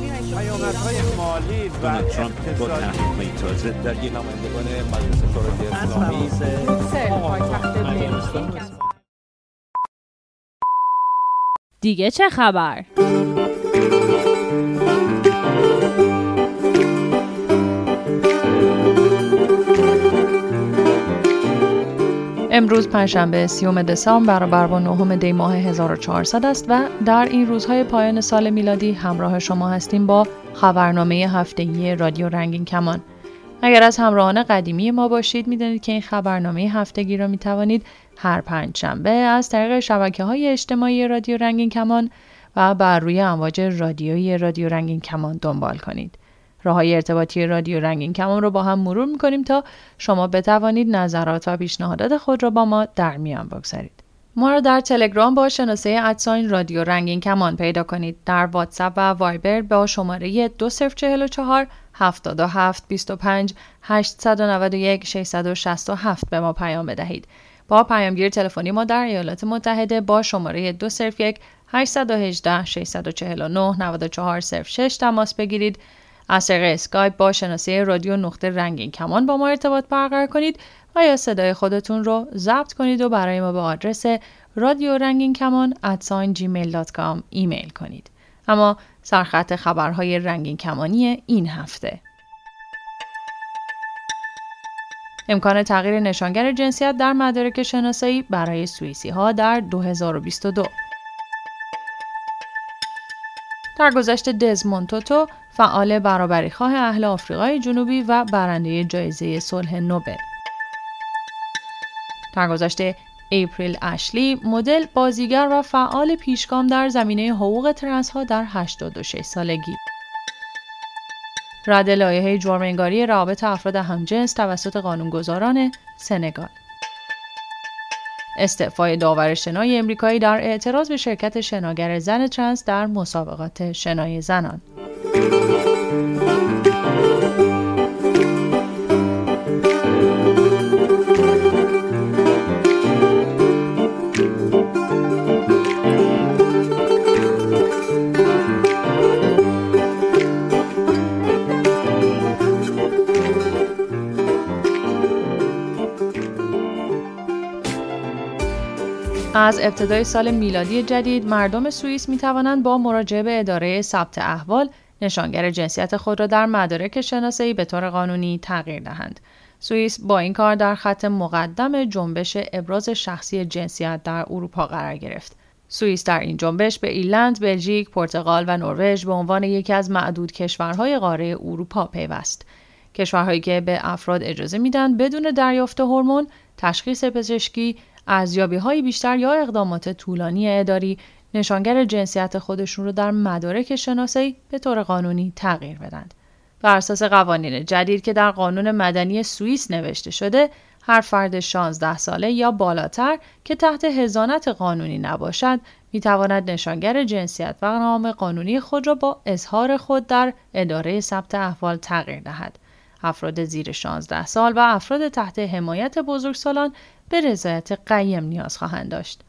پیامدهای مالی و ترامپ با تحقیقهای تازه درگیر نمایندگان مجلس شورای اسلامی. دیگه چه خبر؟ امروز پنجشنبه سیوم دسامبر برابر با نهم دی ماه 1400 است و در این روزهای پایان سال میلادی همراه شما هستیم با خبرنامه هفتگی رادیو رنگین کمان. اگر از همراهان قدیمی ما باشید می‌دانید که این خبرنامه هفتگی را می توانید هر پنج شنبه از طریق شبکه های اجتماعی رادیو رنگین کمان و بر روی امواج رادیویی رادیو رنگین کمان دنبال کنید. راه های ارتباطی رادیو رنگین کمان رو با هم مرور می‌کنیم تا شما بتوانید نظرات و پیشنهادات خود را با ما در میان بگذارید. ما را در تلگرام با شناسه ادساین رادیو رنگین کمان پیدا کنید. در واتساپ و وایبر با شماره 2044 77 25 891 667 به ما پیام بدهید. با پیامگیر تلفنی ما در ایالات متحده با شماره 201 818 649 9406 تماس بگیرید از طریق اسکایپ با شناسه رادیو نقطه رنگین. کمان با ما ارتباط برقرار کنید و یا صدای خودتون رو ضبط کنید و برای ما به آدرس رادیو رنگین کمان @gmail.com ایمیل کنید. اما سرخط خبرهای رنگین کمانی این هفته. امکان تغییر نشانگر جنسیت در مدارک شناسایی برای سوئیسی ها در 2022 در گذشته دزموند توتو فعال برابری خواه اهل آفریقای جنوبی و برنده جایزه صلح نوبل. در گذشته اپریل اشلی مدل بازیگر و فعال پیشگام در زمینه حقوق ترنس ها در 86 سالگی. رد لایحه جرمنگاری روابط افراد همجنس توسط قانونگذاران سنگال. استعفای داور شنای امریکایی در اعتراض به شرکت شناگر زن ترنس در مسابقات شنای زنان. از ابتدای سال میلادی جدید مردم سوئیس می توانند با مراجعه به اداره ثبت احوال نشانگر جنسیت خود را در مدارک شناسایی به طور قانونی تغییر دهند. سوئیس با این کار در خط مقدم جنبش ابراز شخصی جنسیت در اروپا قرار گرفت. سوئیس در این جنبش به ایرلند، بلژیک، پرتغال و نروژ به عنوان یکی از معدود کشورهای قاره اروپا پیوست. کشورهایی که به افراد اجازه میدن بدون دریافت هورمون تشخیص پزشکی ارزیابی های بیشتر یا اقدامات طولانی اداری نشانگر جنسیت خودشون رو در مدارک شناسایی به طور قانونی تغییر بدند. بر اساس قوانین جدید که در قانون مدنی سوئیس نوشته شده، هر فرد 16 ساله یا بالاتر که تحت هزانت قانونی نباشد، می تواند نشانگر جنسیت و نام قانونی خود را با اظهار خود در اداره ثبت احوال تغییر دهد. افراد زیر 16 سال و افراد تحت حمایت بزرگسالان به رضایت قیم نیاز خواهند داشت.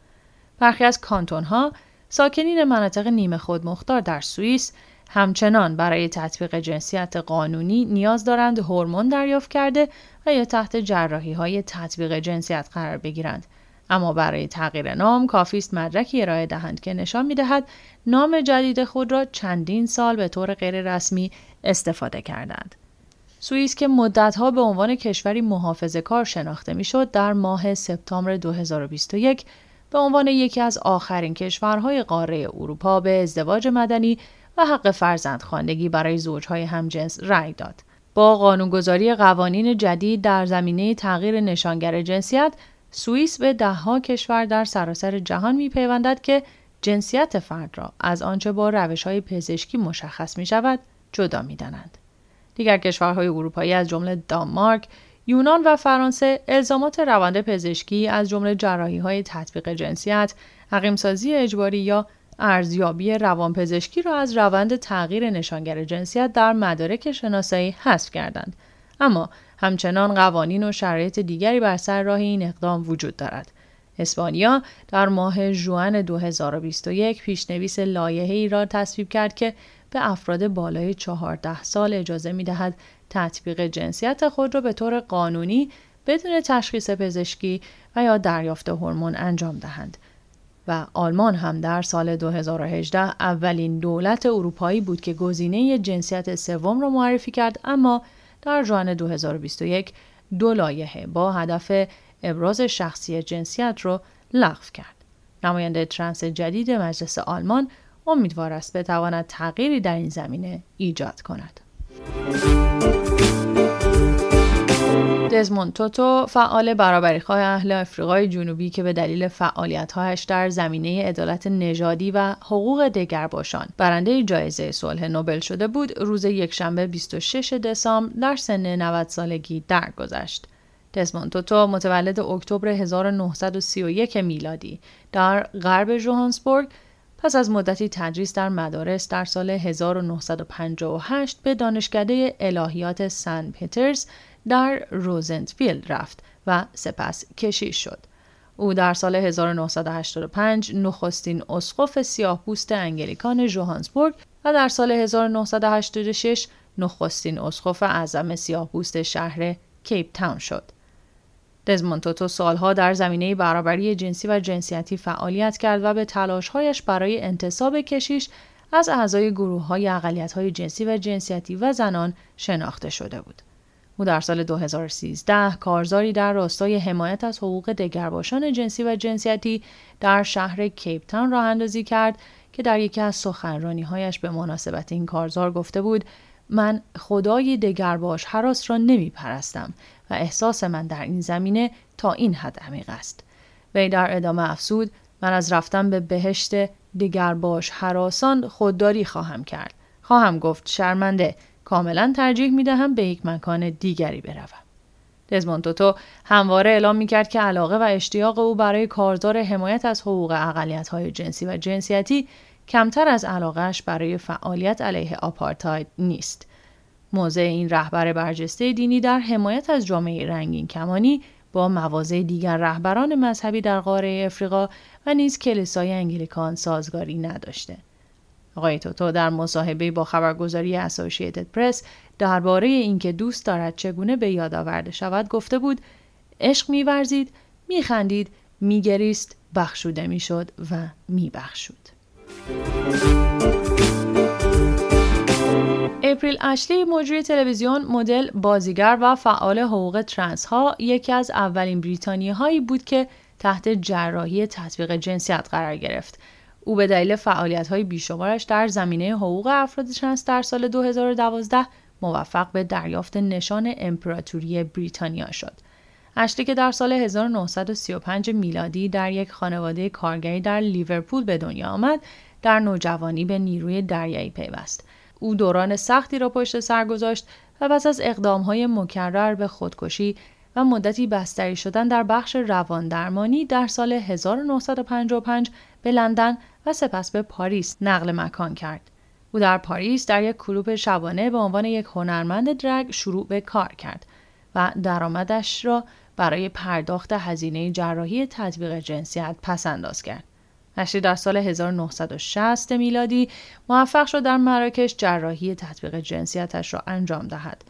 برخی از کانتون ها ساکنین مناطق نیمه خود مختار در سوئیس همچنان برای تطبیق جنسیت قانونی نیاز دارند هورمون دریافت کرده و یا تحت جراحی های تطبیق جنسیت قرار بگیرند. اما برای تغییر نام کافی است مدرکی ارائه دهند که نشان می دهد نام جدید خود را چندین سال به طور غیررسمی استفاده کردند. سوئیس که مدتها به عنوان کشوری محافظه کار شناخته می‌شد در ماه سپتامبر 2021 به عنوان یکی از آخرین کشورهای قاره اروپا به ازدواج مدنی و حق فرزندخواندگی برای زوجهای همجنس رأی داد. با قانونگذاری قوانین جدید در زمینه تغییر نشانگر جنسیت، سوئیس به دهها کشور در سراسر جهان میپیوندد که جنسیت فرد را از آنچه با روش های پزشکی مشخص می شود جدا می دانند. دیگر کشورهای اروپایی از جمله دانمارک، یونان و فرانسه الزامات روند پزشکی از جمله جراحی های تطبیق جنسیت، حقیمسازی اجباری یا ارزیابی روانپزشکی را از روند تغییر نشانگر جنسیت در مدارک شناسایی حذف کردند. اما همچنان قوانین و شرایط دیگری بر سر راه این اقدام وجود دارد. اسپانیا در ماه ژوئن 2021 پیشنویس ای را تصویب کرد که به افراد بالای 14 سال اجازه می دهد تطبیق جنسیت خود را به طور قانونی بدون تشخیص پزشکی و یا دریافت هورمون انجام دهند و آلمان هم در سال 2018 اولین دولت اروپایی بود که گزینه جنسیت سوم را معرفی کرد اما در ژوئن 2021 دو لایحه با هدف ابراز شخصی جنسیت را لغو کرد. نماینده ترنس جدید مجلس آلمان امیدوار است بتواند تغییری در این زمینه ایجاد کند. دزموند توتو فعال برابریخواه اهل افریقای جنوبی که به دلیل فعالیتهایش در زمینه عدالت نژادی و حقوق دگرباشان برنده جایزه صلح نوبل شده بود روز یکشنبه 26 دسامبر در سن 90 سالگی درگذشت. دزموند توتو متولد اکتبر 1931 میلادی در غرب جوهانسبورگ پس از مدتی تدریس در مدارس در سال 1958 به دانشکده الهیات سن پیترز در روزنتفیلد رفت و سپس کشیش شد. او در سال 1985 نخستین اسقف سیاه پوست انگلیکان جوهانسبورگ و در سال 1986 نخستین اسقف اعظم سیاه پوست شهر کیپ تاون شد. دزموند توتو سالها در زمینه برابری جنسی و جنسیتی فعالیت کرد و به تلاشهایش برای انتصاب کشیش از اعضای گروه های اقلیت های جنسی و جنسیتی و زنان شناخته شده بود. او در سال 2013 کارزاری در راستای حمایت از حقوق دگرباشان جنسی و جنسیتی در شهر کیپ تاون راه اندازی کرد که در یکی از سخنرانیهایش به مناسبت این کارزار گفته بود من خدای دگرباش حراس را نمی پرستم و احساس من در این زمینه تا این حد عمیق است. وی در ادامه افسود من از رفتن به بهشت دگرباش حراسان خودداری خواهم کرد. خواهم گفت شرمنده کاملا ترجیح می دهم به یک مکان دیگری بروم. دزموند توتو همواره اعلام می کرد که علاقه و اشتیاق او برای کارزار حمایت از حقوق اقلیت های جنسی و جنسیتی کمتر از علاقهش برای فعالیت علیه آپارتاید نیست. موضع این رهبر برجسته دینی در حمایت از جامعه رنگین کمانی با مواضع دیگر رهبران مذهبی در قاره افریقا و نیز کلیسای انگلیکان سازگاری نداشته. آقای توتو در مصاحبه با خبرگزاری اسوسییتد پرس درباره اینکه دوست دارد چگونه به یاد آورده شود گفته بود عشق میورزید میخندید میگریست بخشوده می‌شد و میبخشود اپریل اشلی مجری تلویزیون مدل بازیگر و فعال حقوق ترنس ها یکی از اولین بریتانیایی هایی بود که تحت جراحی تطبیق جنسیت قرار گرفت او به دلیل فعالیت های بیشمارش در زمینه حقوق افراد ترنس در سال 2012 موفق به دریافت نشان امپراتوری بریتانیا شد. اشلی که در سال 1935 میلادی در یک خانواده کارگری در لیورپول به دنیا آمد، در نوجوانی به نیروی دریایی پیوست. او دوران سختی را پشت سر گذاشت و پس از اقدامهای مکرر به خودکشی و مدتی بستری شدن در بخش روان درمانی در سال 1955 به لندن و سپس به پاریس نقل مکان کرد. او در پاریس در یک کلوب شبانه به عنوان یک هنرمند درگ شروع به کار کرد و درآمدش را برای پرداخت هزینه جراحی تطبیق جنسیت پس انداز کرد. نشری در سال 1960 میلادی موفق شد در مراکش جراحی تطبیق جنسیتش را انجام دهد.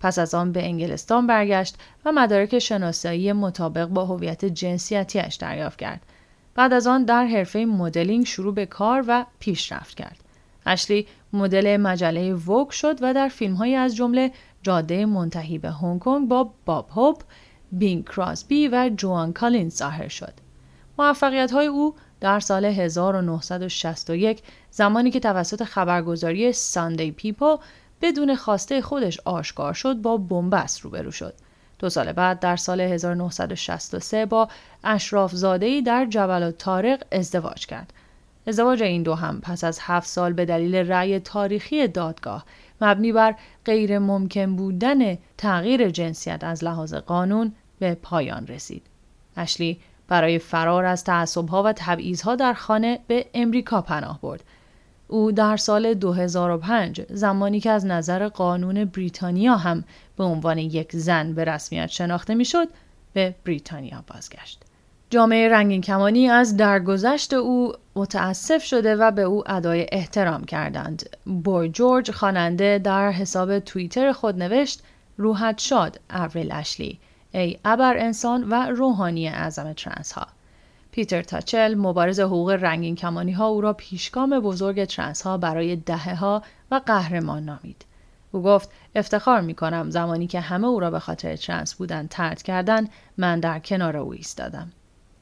پس از آن به انگلستان برگشت و مدارک شناسایی مطابق با هویت جنسیتیش دریافت کرد. بعد از آن در حرفه مدلینگ شروع به کار و پیشرفت کرد. اشلی مدل مجله ووک شد و در فیلمهایی از جمله جاده منتهی به هنگ کنگ با باب هوپ، بینگ کراسبی و جون کالینز ظاهر شد. موفقیت های او در سال 1961 زمانی که توسط خبرگزاری ساندی پیپل بدون خواسته خودش آشکار شد با بنبست روبرو شد. دو سال بعد در سال 1963 با اشراف زاده در جبل طارق ازدواج کرد. ازدواج این دو هم پس از هفت سال به دلیل رأی تاریخی دادگاه مبنی بر غیر ممکن بودن تغییر جنسیت از لحاظ قانون به پایان رسید. اشلی برای فرار از تعصبها و تبعیضها در خانه به امریکا پناه برد او در سال 2005 زمانی که از نظر قانون بریتانیا هم به عنوان یک زن به رسمیت شناخته می‌شد به بریتانیا بازگشت. جامعه رنگین کمانی از درگذشت او متاسف شده و به او ادای احترام کردند. بوی جورج خواننده در حساب توییتر خود نوشت روحت شاد اپریل اشلی ای ابر انسان و روحانی اعظم ترنس ها. پیتر تاچل مبارز حقوق رنگین کمانی ها او را پیشگام بزرگ ترنس ها برای دهه ها و قهرمان نامید. او گفت افتخار می کنم زمانی که همه او را به خاطر ترنس بودن طرد کردن من در کنار او ایستادم.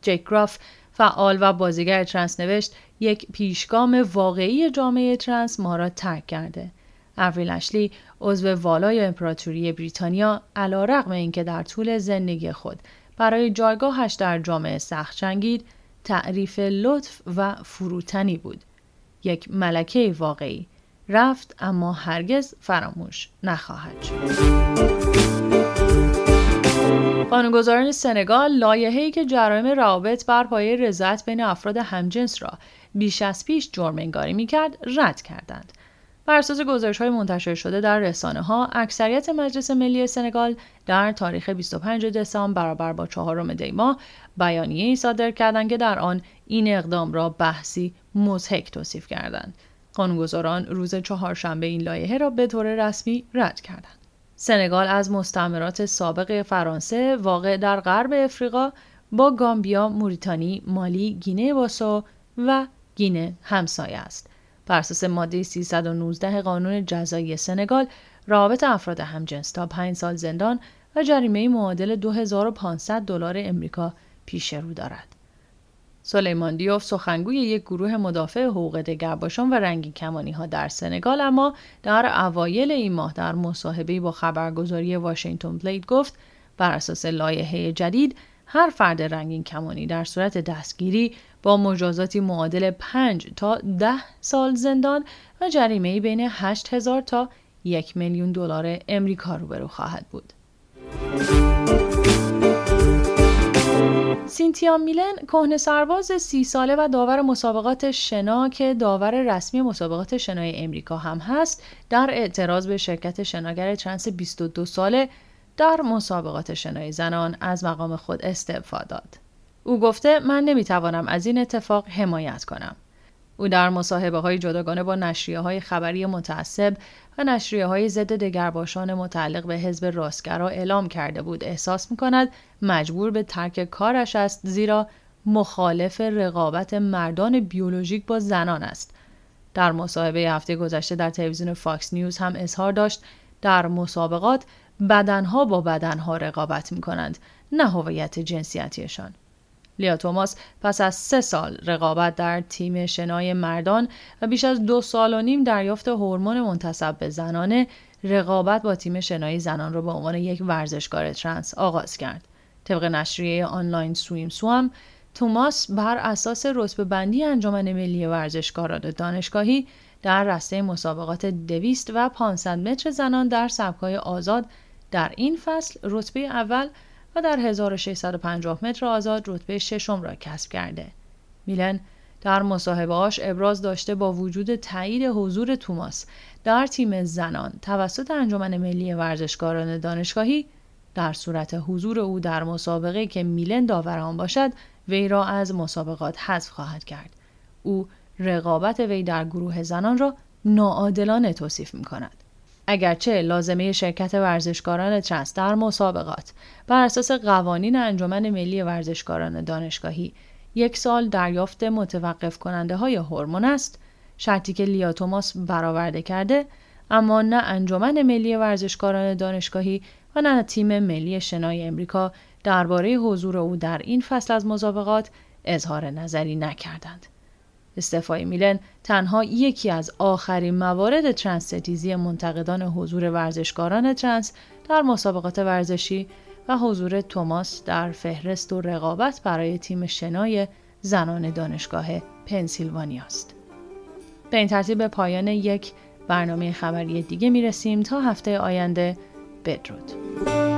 جک گراف فعال و بازیگر ترنس نوشت یک پیشگام واقعی جامعه ترنس ما را ترک کرده. اوریل اشلی عضو والای امپراتوری بریتانیا علا رقم اینکه در طول زندگی خود برای جایگاهش در جامعه سخت جنگید تعریف لطف و فروتنی بود. یک ملکه واقعی رفت اما هرگز فراموش نخواهد شد. قانونگذاران سنگال لایحه‌ای که جرایم روابط بر پایه رضایت بین افراد همجنس را بیش از پیش جرم انگاری می‌کرد رد کردند بر اساس گزارش های منتشر شده در رسانه ها اکثریت مجلس ملی سنگال در تاریخ 25 دسامبر برابر با چهارم دی ماه بیانیه ای صادر کردند که در آن این اقدام را بحثی مزهک توصیف کردند قانونگذاران روز چهارشنبه این لایحه را به طور رسمی رد کردند سنگال از مستعمرات سابق فرانسه واقع در غرب افریقا با گامبیا، موریتانی، مالی، گینه باسو و گینه همسایه است. بر اساس ماده 319 قانون جزایی سنگال، رابط افراد همجنس تا 5 سال زندان و جریمه معادل 2500 دلار امریکا پیش رو دارد. سلیمان دیوف سخنگوی یک گروه مدافع حقوق دگرباشان و رنگین کمانی ها در سنگال اما در اوایل این ماه در مصاحبه با خبرگزاری واشنگتن بلید گفت بر اساس لایحه جدید هر فرد رنگین کمانی در صورت دستگیری با مجازاتی معادل 5 تا 10 سال زندان و جریمه بین 8000 تا 1 میلیون دلار امریکا روبرو خواهد بود. سینتیا میلن کهنه سرباز سی ساله و داور مسابقات شنا که داور رسمی مسابقات شنای امریکا هم هست در اعتراض به شرکت شناگر ترنس 22 ساله در مسابقات شنای زنان از مقام خود استعفا داد. او گفته من نمی‌توانم از این اتفاق حمایت کنم. او در مصاحبه های جداگانه با نشریه های خبری متعصب و نشریه های ضد دگرباشان متعلق به حزب راستگرا اعلام کرده بود احساس می کند مجبور به ترک کارش است زیرا مخالف رقابت مردان بیولوژیک با زنان است. در مصاحبه هفته گذشته در تلویزیون فاکس نیوز هم اظهار داشت در مسابقات بدنها با بدنها رقابت می کنند نه هویت جنسیتیشان. لیا توماس پس از سه سال رقابت در تیم شنای مردان و بیش از دو سال و نیم دریافت هورمون منتسب به زنانه رقابت با تیم شنای زنان را به عنوان یک ورزشکار ترنس آغاز کرد. طبق نشریه آنلاین سویم سوام توماس بر اساس رتبه بندی انجمن ملی ورزشکاران دانشگاهی در رسته مسابقات دویست و 500 متر زنان در سبکای آزاد در این فصل رتبه اول و در 1650 متر آزاد رتبه ششم را کسب کرده. میلن در مصاحبهاش ابراز داشته با وجود تایید حضور توماس در تیم زنان توسط انجمن ملی ورزشکاران دانشگاهی در صورت حضور او در مسابقه که میلن داور آن باشد وی را از مسابقات حذف خواهد کرد او رقابت وی در گروه زنان را ناعادلانه توصیف می کند. اگرچه لازمه شرکت ورزشکاران ترنس در مسابقات بر اساس قوانین انجمن ملی ورزشکاران دانشگاهی یک سال دریافت متوقف کننده های هورمون است شرطی که لیا توماس برآورده کرده اما نه انجمن ملی ورزشکاران دانشگاهی و نه تیم ملی شنای امریکا درباره حضور او در این فصل از مسابقات اظهار نظری نکردند. استعفای میلن تنها یکی از آخرین موارد ترنس منتقدان حضور ورزشکاران ترنس در مسابقات ورزشی و حضور توماس در فهرست و رقابت برای تیم شنای زنان دانشگاه پنسیلوانیا است. به این ترتیب به پایان یک برنامه خبری دیگه می‌رسیم تا هفته آینده بدرود.